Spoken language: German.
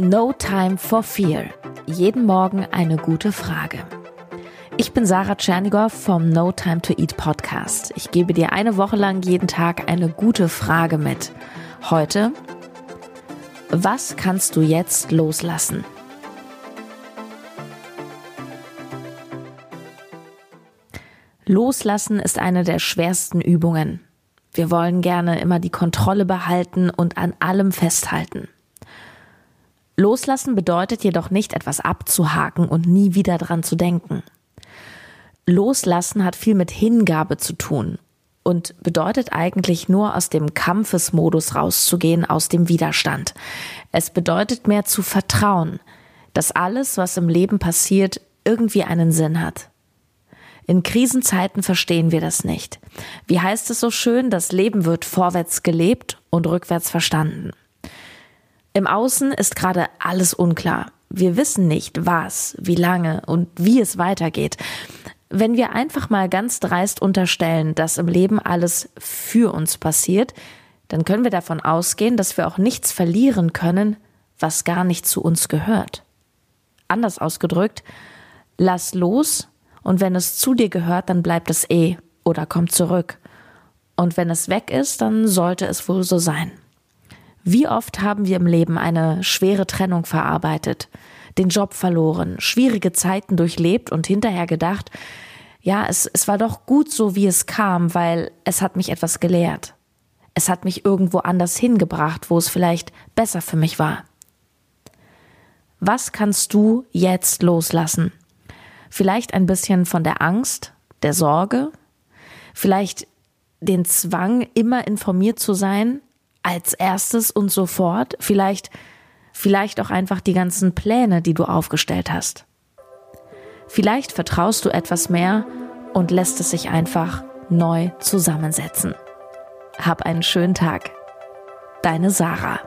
No Time for Fear. Jeden Morgen eine gute Frage. Ich bin Sarah Tschernigow vom No Time to Eat Podcast. Ich gebe dir eine Woche lang jeden Tag eine gute Frage mit. Heute, was kannst du jetzt loslassen? Loslassen ist eine der schwersten Übungen. Wir wollen gerne immer die Kontrolle behalten und an allem festhalten. Loslassen bedeutet jedoch nicht etwas abzuhaken und nie wieder dran zu denken. Loslassen hat viel mit Hingabe zu tun und bedeutet eigentlich nur aus dem Kampfesmodus rauszugehen, aus dem Widerstand. Es bedeutet mehr zu vertrauen, dass alles, was im Leben passiert, irgendwie einen Sinn hat. In Krisenzeiten verstehen wir das nicht. Wie heißt es so schön, das Leben wird vorwärts gelebt und rückwärts verstanden. Im Außen ist gerade alles unklar. Wir wissen nicht, was, wie lange und wie es weitergeht. Wenn wir einfach mal ganz dreist unterstellen, dass im Leben alles für uns passiert, dann können wir davon ausgehen, dass wir auch nichts verlieren können, was gar nicht zu uns gehört. Anders ausgedrückt, lass los und wenn es zu dir gehört, dann bleibt es eh oder kommt zurück. Und wenn es weg ist, dann sollte es wohl so sein. Wie oft haben wir im Leben eine schwere Trennung verarbeitet, den Job verloren, schwierige Zeiten durchlebt und hinterher gedacht, ja, es, es war doch gut so, wie es kam, weil es hat mich etwas gelehrt. Es hat mich irgendwo anders hingebracht, wo es vielleicht besser für mich war. Was kannst du jetzt loslassen? Vielleicht ein bisschen von der Angst, der Sorge, vielleicht den Zwang, immer informiert zu sein, als erstes und sofort, vielleicht, vielleicht auch einfach die ganzen Pläne, die du aufgestellt hast. Vielleicht vertraust du etwas mehr und lässt es sich einfach neu zusammensetzen. Hab einen schönen Tag. Deine Sarah.